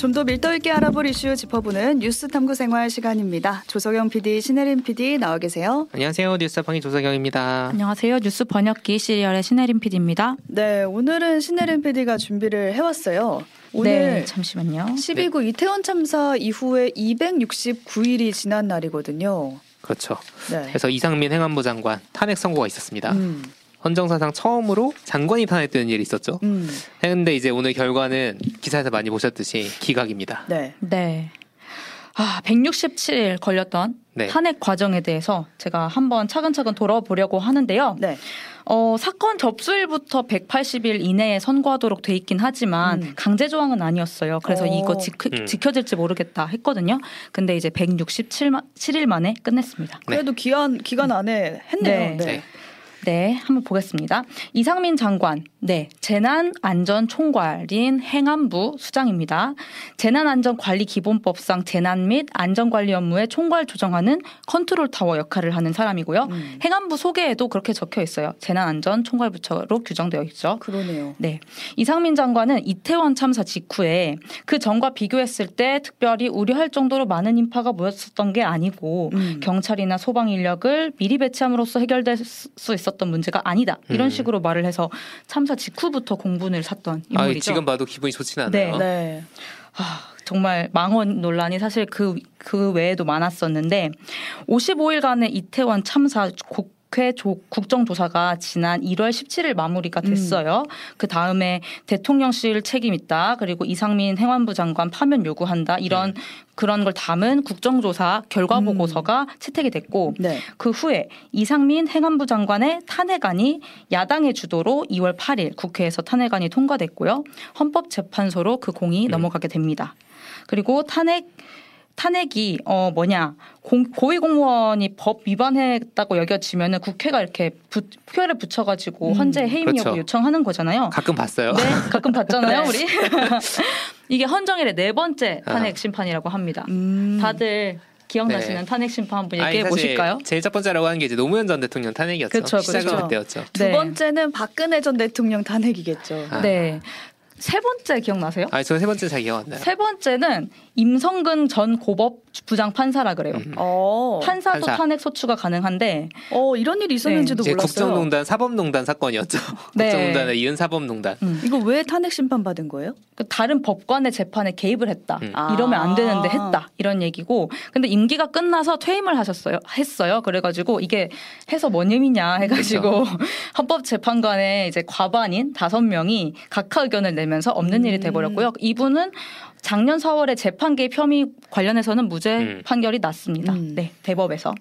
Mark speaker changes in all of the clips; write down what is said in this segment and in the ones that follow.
Speaker 1: 좀 더 밀도 있게 알아볼 이슈 짚어보는 뉴스 탐구 생활 시간입니다. 조석영 PD, 신혜림 PD 나와 계세요.
Speaker 2: 안녕하세요. 뉴스타팡이 조석영입니다.
Speaker 3: 안녕하세요. 뉴스 번역기 시리얼의 신혜림 PD입니다.
Speaker 1: 네, 오늘은 신혜림 PD가 준비를 해왔어요. 오늘
Speaker 3: 네, 잠시만요.
Speaker 1: 12구 이태원 참사 이후에 269일이 지난 날이거든요.
Speaker 2: 그렇죠.
Speaker 1: 네.
Speaker 2: 그래서 이상민 행안부 장관 탄핵 선고가 있었습니다.
Speaker 1: 음,
Speaker 2: 헌정사상 처음으로 장관이 탄핵되는 일이 있었죠.
Speaker 1: 음,
Speaker 2: 근데 이제 오늘 결과는 기사에서 많이 보셨듯이 기각입니다.
Speaker 1: 네.
Speaker 3: 네. 아, 167일 걸렸던
Speaker 2: 네.
Speaker 3: 탄핵 과정에 대해서 제가 한번 차근차근 돌아보려고 하는데요.
Speaker 1: 네.
Speaker 3: 어, 사건 접수일부터 180일 이내에 선고하도록 돼 있긴 하지만
Speaker 1: 음.
Speaker 3: 강제 조항은 아니었어요. 그래서
Speaker 1: 오.
Speaker 3: 이거 지,
Speaker 2: 음.
Speaker 3: 지켜질지 모르겠다 했거든요. 근데 이제 167일 만에 끝냈습니다.
Speaker 1: 그래도 기한 기간 안에 했네요.
Speaker 3: 네.
Speaker 1: 네.
Speaker 3: 한번 보겠습니다. 이상민 장관, 네, 재난안전총괄인 행안부 수장입니다. 재난안전관리기본법상 재난 및 안전관리 업무의 총괄 조정하는 컨트롤 타워 역할을 하는 사람이고요.
Speaker 1: 음,
Speaker 3: 행안부 소개에도 그렇게 적혀 있어요. 재난안전총괄부처로 규정되어 있죠.
Speaker 1: 그러네요.
Speaker 3: 네. 이상민 장관은 이태원 참사 직후에 그 전과 비교했을 때 특별히 우려할 정도로 많은 인파가 모였었던 게 아니고
Speaker 1: 음.
Speaker 3: 경찰이나 소방 인력을 미리 배치함으로써 해결될 수 있었던 문제가 아니다. 이런
Speaker 2: 음.
Speaker 3: 식으로 말을 해서 참사 직후부터 공분을 샀던
Speaker 2: 아,
Speaker 3: 인물이죠.
Speaker 2: 지금 봐도 기분이 좋지는 않아요.
Speaker 1: 네.
Speaker 3: 아, 정말 망언 논란이 사실 그, 그 외에도 많았었는데 55일간의 이태원 참사 국회 조, 국정조사가 지난 1월 17일 마무리가 됐어요. 그 다음에 대통령실 책임 있다. 그리고 이상민 행안부 장관 파면 요구한다. 이런 그런 걸 담은 국정조사 결과
Speaker 1: 음.
Speaker 3: 보고서가 채택이 됐고
Speaker 1: 네.
Speaker 3: 그 후에 이상민 행안부 장관의 탄핵안이 야당의 주도로 2월 8일 국회에서 탄핵안이 통과됐고요. 헌법재판소로 그 공이
Speaker 2: 음.
Speaker 3: 넘어가게 됩니다. 그리고 탄핵 탄핵이 어 뭐냐 공, 고위공무원이 법 위반했다고 여겨지면은 국회가 이렇게 부, 표를 붙여가지고
Speaker 1: 음.
Speaker 3: 헌재 해임 여부
Speaker 2: 그렇죠.
Speaker 3: 요청하는 거잖아요.
Speaker 2: 가끔 봤어요.
Speaker 3: 네, 가끔 봤잖아요,
Speaker 1: 네.
Speaker 3: 우리. 이게 헌정일의 네 번째
Speaker 2: 아.
Speaker 3: 탄핵 심판이라고 합니다.
Speaker 1: 음.
Speaker 3: 다들 기억나시는
Speaker 2: 네.
Speaker 3: 탄핵 심판 한번 얘기해 보실까요?
Speaker 2: 제일 첫 번째라고 하는 게 이제 노무현 전 대통령 탄핵이었죠.
Speaker 3: 그쵸,
Speaker 2: 시작은
Speaker 1: 그쵸.
Speaker 2: 그때였죠.
Speaker 1: 두
Speaker 3: 네.
Speaker 1: 번째는 박근혜 전 대통령 탄핵이겠죠.
Speaker 2: 아.
Speaker 3: 네. 세 번째 기억나세요?
Speaker 2: 아, 저는 세 번째 잘 기억 안 나요.
Speaker 3: 세 번째는 임성근 전 고법 부장 판사라 그래요.
Speaker 2: 음.
Speaker 1: 어,
Speaker 3: 판사도
Speaker 2: 판사.
Speaker 3: 탄핵 소추가 가능한데
Speaker 1: 어 이런 일이 있었는지도
Speaker 2: 이제
Speaker 1: 몰랐어요.
Speaker 2: 국정농단 사법농단 사건이었죠.
Speaker 3: 네.
Speaker 2: 국정농단에 이은 사법농단.
Speaker 3: 음,
Speaker 1: 이거 왜 탄핵 심판 받은 거예요?
Speaker 3: 그 다른 법관의 재판에 개입을 했다.
Speaker 2: 음.
Speaker 1: 아.
Speaker 3: 이러면 안 되는데 했다. 이런 얘기고. 근데 임기가 끝나서 퇴임을 하셨어요. 했어요. 그래가지고 이게 해서 뭔 의미냐 해가지고 헌법재판관의 이제 과반인 다섯 명이 각하 의견을 내 면서 없는 일이
Speaker 1: 음.
Speaker 3: 돼버렸고요. 이분은 작년 4월에 재판 개입 혐의 관련해서는 무죄
Speaker 2: 음.
Speaker 3: 판결이 났습니다.
Speaker 1: 음.
Speaker 3: 네, 대법에서.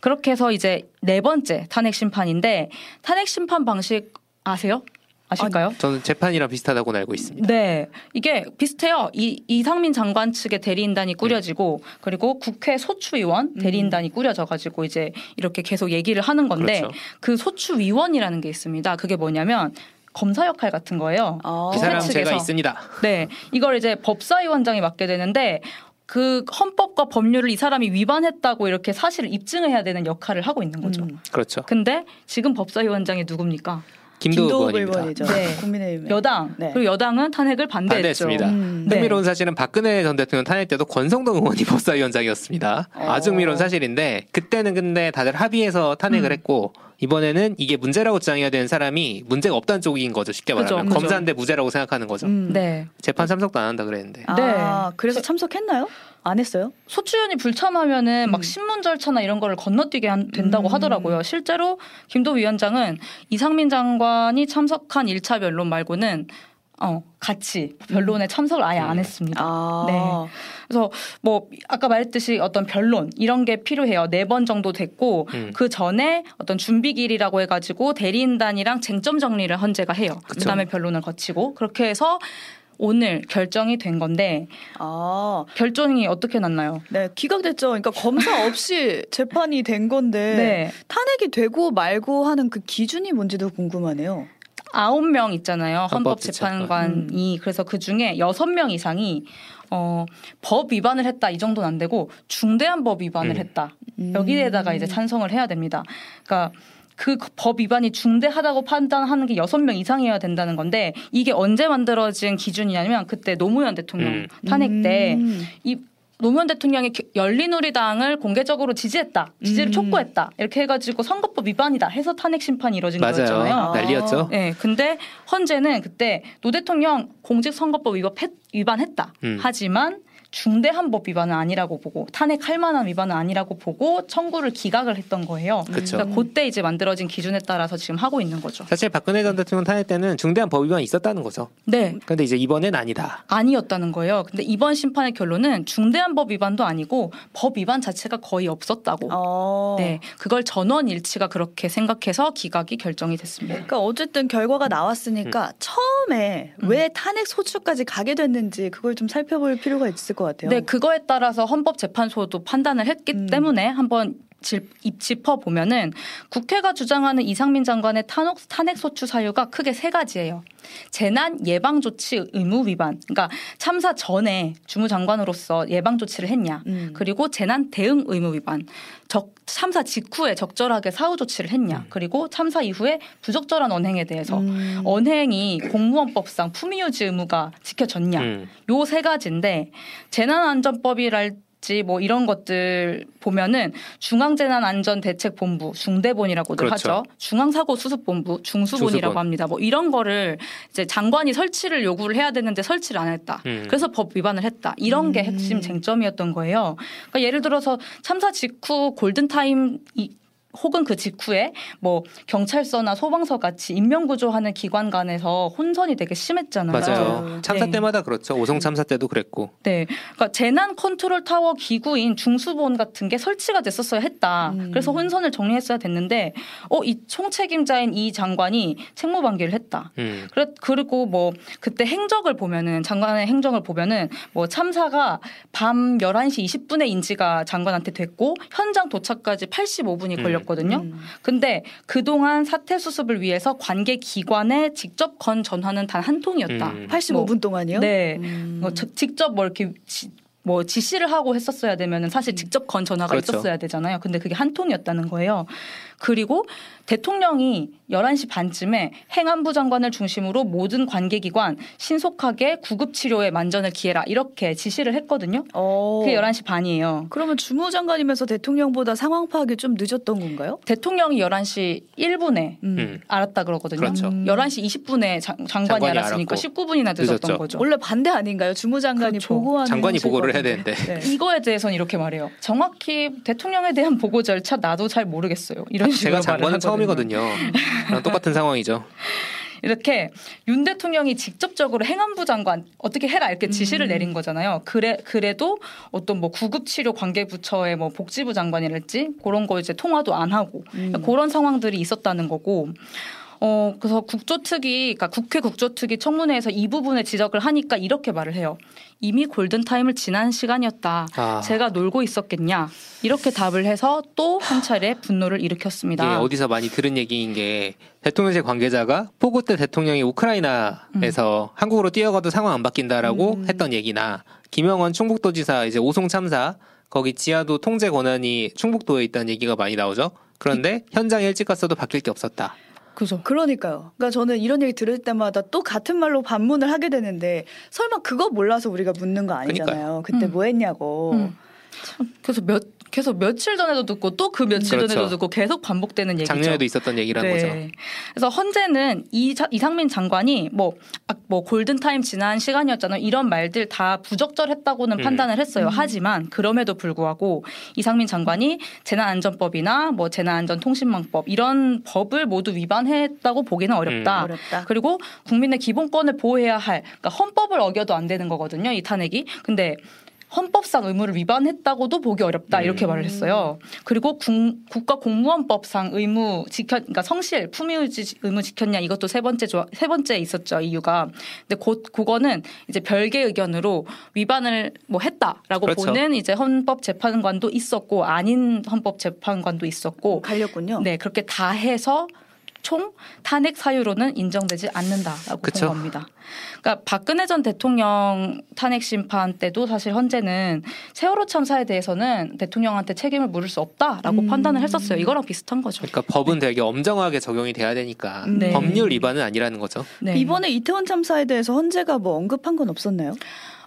Speaker 3: 그렇게 해서 이제 네 번째 탄핵 심판인데 탄핵 심판 방식 아세요? 아실까요?
Speaker 2: 저는 재판이랑 비슷하다고 알고 있습니다.
Speaker 3: 네, 이게 비슷해요. 이 이상민 장관 측의 대리인단이 꾸려지고 그리고 국회 소추위원 대리인단이 꾸려져가지고 이제 이렇게 계속 얘기를 하는 건데
Speaker 2: 그렇죠.
Speaker 3: 그 소추위원이라는 게 있습니다. 그게 뭐냐면 검사 역할 같은 거예요.
Speaker 1: 아.
Speaker 2: 이 사람
Speaker 3: 측에서.
Speaker 2: 제가 있습니다.
Speaker 3: 네, 이걸 이제 법사위원장이 맡게 되는데 그 헌법과 법률을 이 사람이 위반했다고 이렇게 사실을 입증해야 되는 역할을 하고 있는 거죠.
Speaker 1: 음.
Speaker 2: 그렇죠.
Speaker 3: 근데 지금 법사위원장이 누굽니까?
Speaker 2: 김도우.
Speaker 1: 의원이죠.
Speaker 3: 네.
Speaker 1: 국민의힘.
Speaker 3: 여당
Speaker 1: 네.
Speaker 3: 그리고 여당은 탄핵을 반대했죠.
Speaker 2: 반대했습니다.
Speaker 1: 음.
Speaker 3: 네.
Speaker 2: 흥미로운 사실은 박근혜 전 대통령 탄핵 때도 권성동 의원이 법사위원장이었습니다.
Speaker 1: 어.
Speaker 2: 아주 흥미로운 사실인데 그때는 근데 다들 합의해서 탄핵을
Speaker 3: 음.
Speaker 2: 했고 이번에는 이게 문제라고 주장해야 되는 사람이 문제가 없다는 쪽인 거죠. 쉽게
Speaker 3: 그죠,
Speaker 2: 말하면
Speaker 3: 그죠.
Speaker 2: 검사인데 무죄라고 생각하는 거죠.
Speaker 1: 음.
Speaker 3: 네.
Speaker 2: 재판 참석도 안 한다 그랬는데.
Speaker 1: 아, 그래서 참석했나요? 안 했어요?
Speaker 3: 소추위원이 불참하면은
Speaker 1: 음.
Speaker 3: 막 신문 절차나 이런 거를 건너뛰게 한- 된다고
Speaker 1: 음.
Speaker 3: 하더라고요. 실제로 김도 위원장은 이상민 장관이 참석한 1차 변론 말고는 어, 같이 변론에 참석을 아예 안
Speaker 2: 음.
Speaker 3: 했습니다.
Speaker 1: 아.
Speaker 3: 네. 그래서 뭐 아까 말했듯이 어떤 변론 이런 게 필요해요. 네 번 정도 됐고
Speaker 2: 음.
Speaker 3: 그 전에 어떤 준비길이라고 해가지고 대리인단이랑 쟁점 정리를 헌재가 해요.
Speaker 2: 그쵸.
Speaker 3: 그다음에 변론을 거치고 그렇게 해서 오늘 결정이 된 건데
Speaker 1: 아,
Speaker 3: 결정이 어떻게 났나요?
Speaker 1: 네, 기각됐죠. 그러니까 검사 없이 재판이 된 건데
Speaker 3: 네.
Speaker 1: 탄핵이 되고 말고 하는 그 기준이 뭔지도 궁금하네요.
Speaker 3: 아홉 명 있잖아요.
Speaker 2: 헌법재판관.
Speaker 3: 헌법재판관이 그래서 그 중에 여섯 명 이상이 어, 법 위반을 했다 이 정도는 안 되고 중대한 법 위반을
Speaker 2: 음.
Speaker 3: 했다
Speaker 1: 음.
Speaker 3: 여기에다가 이제 찬성을 해야 됩니다. 그러니까 그법 위반이 중대하다고 판단하는 게 여섯 명 이상이어야 된다는 건데 이게 언제 만들어진 기준이냐면 그때 노무현 대통령
Speaker 2: 음.
Speaker 3: 탄핵 때
Speaker 1: 음.
Speaker 3: 이 노무현 대통령이 겨- 열린우리당을 공개적으로 지지했다, 지지를
Speaker 1: 음.
Speaker 3: 촉구했다 이렇게 해가지고 선거법 위반이다 해서 탄핵 심판이 이뤄진
Speaker 2: 맞아요.
Speaker 3: 거였잖아요.
Speaker 1: 아.
Speaker 2: 난리였죠.
Speaker 3: 네, 근데 헌재는 그때 노 대통령 공직선거법 위반, 위반했다.
Speaker 2: 음.
Speaker 3: 하지만 중대한 법 위반은 아니라고 보고 탄핵할 만한 위반은 아니라고 보고 청구를 기각을 했던 거예요.
Speaker 2: 그쵸.
Speaker 3: 그러니까 그때 이제 만들어진 기준에 따라서 지금 하고 있는 거죠.
Speaker 2: 사실 박근혜 전 대통령 탄핵 때는 중대한 법 위반이 있었다는 거죠.
Speaker 3: 네.
Speaker 2: 근데 이제 이번엔 아니다.
Speaker 3: 아니었다는 거예요. 근데 이번 심판의 결론은 중대한 법 위반도 아니고 법 위반 자체가 거의 없었다고.
Speaker 1: 어.
Speaker 3: 네, 그걸 전원 일치가 그렇게 생각해서 기각이 결정이 됐습니다.
Speaker 1: 그러니까 어쨌든 결과가 나왔으니까 처음에
Speaker 3: 음.
Speaker 1: 왜 탄핵 소추까지 가게 됐는지 그걸 좀 살펴볼 필요가 있을 것 같아요.
Speaker 3: 네, 그거에 따라서 헌법재판소도 판단을 했기
Speaker 1: 음.
Speaker 3: 때문에 한번 짚어 보면은 국회가 주장하는 이상민 장관의 탄핵, 탄핵 소추 사유가 크게 세 가지예요. 재난 예방 조치 의무 위반. 그러니까 참사 전에 주무장관으로서 예방 조치를 했냐.
Speaker 1: 음.
Speaker 3: 그리고 재난 대응 의무 위반. 적, 참사 직후에 적절하게 사후 조치를 했냐. 그리고 참사 이후에 부적절한 언행에 대해서
Speaker 1: 음.
Speaker 3: 언행이 공무원법상 품위 유지 의무가 지켜졌냐.
Speaker 2: 음.
Speaker 3: 요세 가지인데 재난안전법이랄 지 뭐 이런 것들 보면은 중앙재난안전대책본부 중대본이라고들
Speaker 2: 그렇죠.
Speaker 3: 하죠. 중앙사고수습본부 중수본이라고
Speaker 2: 중수본.
Speaker 3: 합니다. 뭐 이런 거를 이제 장관이 설치를 요구를 해야 되는데 설치를 안 했다.
Speaker 2: 음.
Speaker 3: 그래서 법 위반을 했다. 이런 게
Speaker 1: 음.
Speaker 3: 핵심 쟁점이었던 거예요. 그러니까 예를 들어서 참사 직후 골든타임이 혹은 그 직후에 뭐 경찰서나 소방서 같이 인명 구조하는 기관 간에서 혼선이 되게 심했잖아요.
Speaker 2: 맞아요.
Speaker 1: 맞아요.
Speaker 2: 참사
Speaker 3: 네.
Speaker 2: 때마다 그렇죠. 오송 참사 때도 그랬고.
Speaker 3: 네, 그러니까 재난 컨트롤 타워 기구인 중수본 같은 게 설치가 됐었어야 했다.
Speaker 1: 음.
Speaker 3: 그래서 혼선을 정리했어야 됐는데, 어, 이 총책임자인 이 장관이 책무방기를 했다.
Speaker 2: 음.
Speaker 3: 그래, 그리고 뭐 그때 행적을 보면은 장관의 행정을 보면은 뭐 참사가 밤 11시 20분에 인지가 장관한테 됐고 현장 도착까지 85분이
Speaker 2: 음.
Speaker 3: 걸렸거든요.
Speaker 1: 음.
Speaker 3: 근데 그동안 사태 수습을 위해서 관계 기관에 직접 건 전화는 단 한 통이었다.
Speaker 2: 음.
Speaker 1: 85분 동안이요?
Speaker 3: 네.
Speaker 1: 음.
Speaker 3: 뭐 저- 직접 뭐 이렇게 지, 뭐 지시를 하고 했었어야 되면은 사실 직접 건 전화가
Speaker 2: 그렇죠.
Speaker 3: 있었어야 되잖아요. 근데 그게 한 통이었다는 거예요. 그리고 대통령이 11시 반쯤에 행안부 장관을 중심으로 모든 관계기관 신속하게 구급 치료에 만전을 기해라 이렇게 지시를 했거든요.
Speaker 1: 어.
Speaker 3: 그게 11시 반이에요.
Speaker 1: 그러면 주무장관이면서 대통령보다 상황 파악이 좀 늦었던 건가요?
Speaker 3: 대통령이 11시 1분에
Speaker 1: 음.
Speaker 2: 음.
Speaker 3: 알았다 그러거든요.
Speaker 2: 그렇죠.
Speaker 1: 음.
Speaker 3: 11시 20분에 장, 장관이
Speaker 2: 장관이
Speaker 3: 알았으니까
Speaker 2: 알았고.
Speaker 3: 19분이나 늦었던
Speaker 2: 늦었죠.
Speaker 3: 거죠.
Speaker 1: 원래 반대 아닌가요? 주무장관이
Speaker 3: 그렇죠.
Speaker 1: 보고하는
Speaker 2: 장관이 보고를
Speaker 1: 것
Speaker 2: 해야. 되는데.
Speaker 1: 네.
Speaker 3: 이거에 대해서는 이렇게 말해요. 정확히 대통령에 대한 보고 절차 나도 잘 모르겠어요. 이런
Speaker 2: 제가 장관은. 처음이거든요. 똑같은 상황이죠.
Speaker 3: 이렇게 윤 대통령이 직접적으로 행안부 장관 어떻게 해라 이렇게 지시를
Speaker 1: 음.
Speaker 3: 내린 거잖아요. 그래 그래도 어떤 뭐 구급 치료 관계 부처의 뭐 복지부 장관이랄지 그런 거 이제 통화도 안 하고
Speaker 1: 음.
Speaker 3: 그런 상황들이 있었다는 거고. 어 그래서 국조특위 그러니까 국회 국조특위 청문회에서 이 부분에 지적을 하니까 이렇게 말을 해요. 이미 골든 타임을 지난 시간이었다.
Speaker 2: 아.
Speaker 3: 제가 놀고 있었겠냐 이렇게 답을 해서 또 한 차례 분노를 일으켰습니다.
Speaker 2: 이게 어디서 많이 들은 얘기인 게 대통령실 관계자가 포고 때 대통령이 우크라이나에서 한국으로 뛰어가도 상황 안 바뀐다라고
Speaker 1: 음.
Speaker 2: 했던 얘기나 김영원 충북도지사 이제 오송 참사 거기 지하도 통제 권한이 충북도에 있다는 얘기가 많이 나오죠. 그런데 현장에 일찍 갔어도 바뀔 게 없었다.
Speaker 3: 그죠.
Speaker 1: 그러니까요. 그러니까 저는 이런 얘기 들을 때마다 또 같은 말로 반문을 하게 되는데 설마 그거 몰라서 우리가 묻는 거 아니잖아요. 그때
Speaker 3: 음.
Speaker 1: 뭐 했냐고.
Speaker 3: 음. 참, 그래서 몇 계속 며칠 전에도 듣고 또 그 며칠
Speaker 2: 그렇죠.
Speaker 3: 전에도 듣고 계속 반복되는 얘기죠.
Speaker 2: 작년에도 있었던 얘기라는 거죠.
Speaker 3: 그래서 헌재는 이 자- 이상민 장관이 뭐, 아, 뭐 골든타임 지난 시간이었잖아요. 이런 말들 다 부적절했다고는
Speaker 2: 음.
Speaker 3: 판단을 했어요.
Speaker 1: 음.
Speaker 3: 하지만 그럼에도 불구하고 이상민 장관이 재난안전법이나 뭐 재난안전통신망법 이런 법을 모두 위반했다고 보기는 어렵다.
Speaker 1: 어렵다.
Speaker 3: 그리고 국민의 기본권을 보호해야 할 그러니까 헌법을 어겨도 안 되는 거거든요. 이 탄핵이. 근데 헌법상 의무를 위반했다고도 보기 어렵다 이렇게
Speaker 1: 음.
Speaker 3: 말을 했어요. 그리고 국, 국가 공무원법상 의무 지켜, 그러니까 성실 품위유지 의무 지켰냐 이것도 세 번째 조- 세 번째 있었죠 이유가. 근데 곧 그거는 이제 별개 의견으로 위반을 뭐 했다라고
Speaker 2: 그렇죠.
Speaker 3: 보는 이제 헌법 재판관도 있었고 아닌 헌법 재판관도 있었고
Speaker 1: 갈렸군요.
Speaker 3: 네, 그렇게 다 해서 총 탄핵 사유로는 인정되지 않는다라고
Speaker 2: 그쵸.
Speaker 3: 본 겁니다. 그러니까 박근혜 전 대통령 탄핵 심판 때도 사실 헌재는 세월호 참사에 대해서는 대통령한테 책임을 물을 수 없다라고
Speaker 1: 음.
Speaker 3: 판단을 했었어요. 이거랑 비슷한 거죠.
Speaker 2: 그러니까 법은 되게 엄정하게 적용이 돼야 되니까
Speaker 1: 네.
Speaker 2: 법률 위반은 아니라는 거죠.
Speaker 3: 네.
Speaker 1: 이번에 이태원 참사에 대해서 헌재가 뭐 언급한 건 없었나요?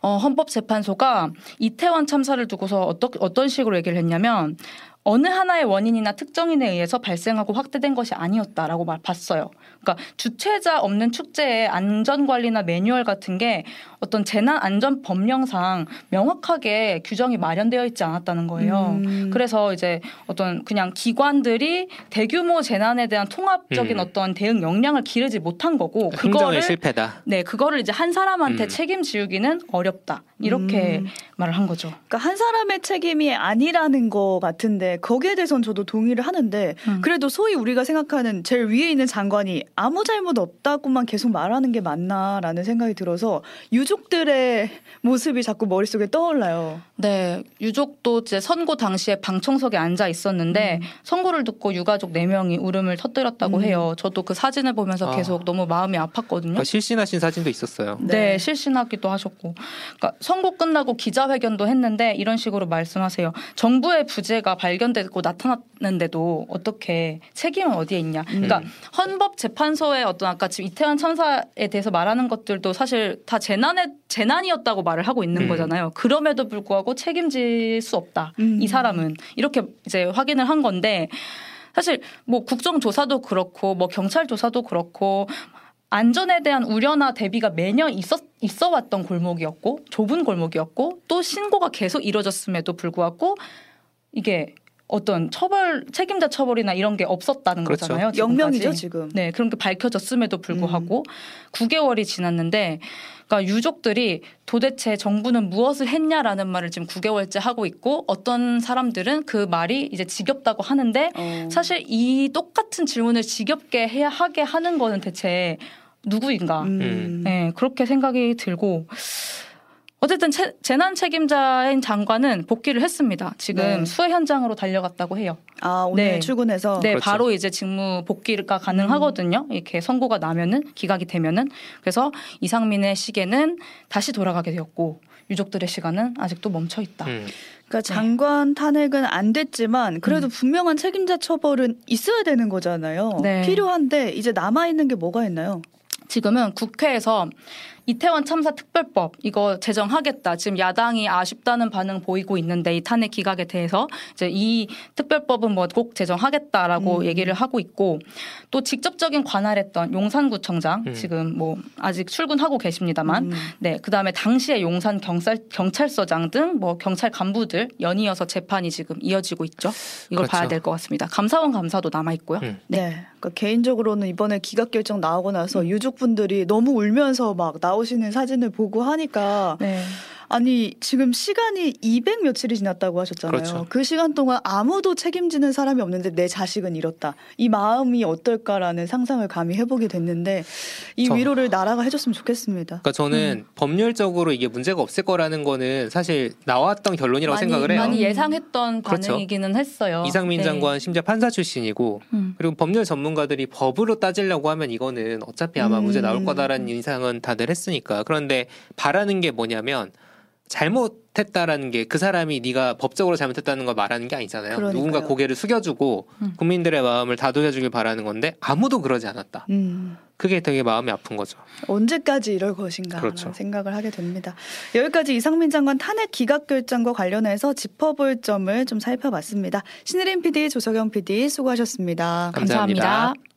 Speaker 3: 어, 헌법재판소가 이태원 참사를 두고서 어떠, 어떤 식으로 얘기를 했냐면 어느 하나의 원인이나 특정인에 의해서 발생하고 확대된 것이 아니었다라고 말 봤어요. 그러니까 주최자 없는 축제의 안전 관리나 매뉴얼 같은 게 어떤 재난 안전 법령상 명확하게 규정이 마련되어 있지 않았다는 거예요.
Speaker 1: 음.
Speaker 3: 그래서 이제 어떤 그냥 기관들이 대규모 재난에 대한 통합적인
Speaker 2: 음.
Speaker 3: 어떤 대응 역량을 기르지 못한 거고 그거를
Speaker 2: 실패다.
Speaker 3: 네, 그거를 이제 한 사람한테
Speaker 2: 음.
Speaker 3: 책임지우기는 어렵다. 이렇게
Speaker 1: 음.
Speaker 3: 말을 한 거죠.
Speaker 1: 그러니까 한 사람의 책임이 아니라는 것 같은데 거기에 대해서는 저도 동의를 하는데
Speaker 3: 음.
Speaker 1: 그래도 소위 우리가 생각하는 제일 위에 있는 장관이 아무 잘못 없다고만 계속 말하는 게 맞나라는 생각이 들어서 유족들의 모습이 자꾸 머릿속에 떠올라요.
Speaker 3: 네, 유족도 이제 선고 당시에 방청석에 앉아 있었는데
Speaker 1: 음.
Speaker 3: 선고를 듣고 유가족 4명이 울음을 터뜨렸다고
Speaker 1: 음.
Speaker 3: 해요. 저도 그 사진을 보면서
Speaker 2: 아.
Speaker 3: 계속 너무 마음이 아팠거든요.
Speaker 2: 그러니까 실신하신 사진도 있었어요.
Speaker 1: 네.
Speaker 3: 네, 실신하기도 하셨고. 그러니까 선고 끝나고 기자회견도 했는데 이런 식으로 말씀하세요. 정부의 부재가 발견 되고 나타났는데도 어떻게 책임은 어디에 있냐. 그러니까
Speaker 2: 음.
Speaker 3: 헌법 재판소의 어떤 아까 지금 이태원 참사에 대해서 말하는 것들도 사실 다 재난의 재난이었다고 말을 하고 있는
Speaker 2: 음.
Speaker 3: 거잖아요. 그럼에도 불구하고 책임질 수 없다.
Speaker 1: 음.
Speaker 3: 이 사람은 이렇게 이제 확인을 한 건데 사실 뭐 국정조사도 그렇고 뭐 경찰 조사도 그렇고 안전에 대한 우려나 대비가 매년 있었, 있어 왔던 골목이었고 좁은 골목이었고 또 신고가 계속 이뤄졌음에도 불구하고 이게 어떤 처벌 책임자 처벌이나 이런 게 없었다는
Speaker 2: 그렇죠.
Speaker 3: 거잖아요. 지금까지.
Speaker 1: 영명이죠 지금.
Speaker 3: 네, 그런 게 밝혀졌음에도 불구하고
Speaker 1: 음.
Speaker 3: 9개월이 지났는데 그러니까 유족들이 도대체 정부는 무엇을 했냐라는 말을 지금 9개월째 하고 있고 어떤 사람들은 그 말이 이제 지겹다고 하는데
Speaker 1: 어.
Speaker 3: 사실 이 똑같은 질문을 지겹게 해야 하게 하는 거는 대체 누구인가?
Speaker 1: 음.
Speaker 3: 네, 그렇게 생각이 들고 어쨌든 채- 재난 책임자인 장관은 복귀를 했습니다. 지금
Speaker 1: 네.
Speaker 3: 수해 현장으로 달려갔다고 해요.
Speaker 1: 아 오늘
Speaker 3: 네.
Speaker 1: 출근해서
Speaker 3: 네,
Speaker 2: 그렇죠.
Speaker 3: 바로 이제 직무 복귀가 가능하거든요. 이렇게 선고가 나면은 기각이 되면은 그래서 이상민의 시계는 다시 돌아가게 되었고 유족들의 시간은 아직도 멈춰 있다.
Speaker 2: 음.
Speaker 1: 그러니까 장관 탄핵은 안 됐지만 그래도
Speaker 3: 음.
Speaker 1: 분명한 책임자 처벌은 있어야 되는 거잖아요.
Speaker 3: 네.
Speaker 1: 필요한데 이제 남아 있는 게 뭐가 있나요?
Speaker 3: 지금은 국회에서 이태원 참사 특별법 이거 제정하겠다. 지금 야당이 아쉽다는 반응 보이고 있는데 이 탄핵 기각에 대해서 이제 이 특별법은 뭐 꼭 제정하겠다라고
Speaker 1: 음.
Speaker 3: 얘기를 하고 있고 또 직접적인 관할했던 용산구청장
Speaker 2: 음.
Speaker 3: 지금 뭐 아직 출근하고 계십니다만
Speaker 1: 음.
Speaker 3: 네, 그다음에 당시에 용산 경찰 경찰서장 등 뭐 경찰 간부들 연이어서 재판이 지금 이어지고 있죠. 이걸
Speaker 2: 그렇죠.
Speaker 3: 봐야 될 것 같습니다. 감사원 감사도 남아 있고요.
Speaker 2: 음.
Speaker 1: 네. 그러니까 개인적으로는 이번에 기각 결정 나오고 나서 유족분들이 너무 울면서 막 나 오시는 사진을 보고 하니까
Speaker 3: 네.
Speaker 1: 아니 지금 시간이 200 며칠이 지났다고 하셨잖아요.
Speaker 2: 그렇죠.
Speaker 1: 그 시간 동안 아무도 책임지는 사람이 없는데 내 자식은 잃었다. 이 마음이 어떨까라는 상상을 감히 해보게 됐는데 이
Speaker 2: 저-
Speaker 1: 위로를 나라가 해줬으면 좋겠습니다.
Speaker 2: 그러니까 저는 법률적으로 이게 문제가 없을 거라는 거는 사실 나왔던 결론이라고
Speaker 3: 많이,
Speaker 2: 생각을 해요.
Speaker 3: 많이 예상했던
Speaker 2: 그렇죠.
Speaker 3: 반응이기는 했어요.
Speaker 2: 이상민
Speaker 3: 네.
Speaker 2: 장관 심지어 판사 출신이고
Speaker 3: 음.
Speaker 2: 그리고 법률 전문가들이 법으로 따지려고 하면 이거는 어차피 아마
Speaker 1: 음.
Speaker 2: 문제 나올 거다라는 인상은 다들 했으니까 그런데 바라는 게 뭐냐면 잘못했다라는 게 그 사람이 네가 법적으로 잘못했다는 걸 말하는 게 아니잖아요.
Speaker 1: 그러니까요.
Speaker 2: 누군가 고개를 숙여주고
Speaker 3: 음.
Speaker 2: 국민들의 마음을 다독여주길 바라는 건데 아무도 그러지 않았다.
Speaker 1: 음,
Speaker 2: 그게 되게 마음이 아픈 거죠.
Speaker 1: 언제까지 이럴 것인가
Speaker 2: 그렇죠.
Speaker 1: 생각을 하게 됩니다. 여기까지 이상민 장관 탄핵 기각 결정과 관련해서 짚어볼 점을 좀 살펴봤습니다. 신혜림 PD, 조석영 PD 수고하셨습니다.
Speaker 2: 감사합니다.
Speaker 3: 감사합니다.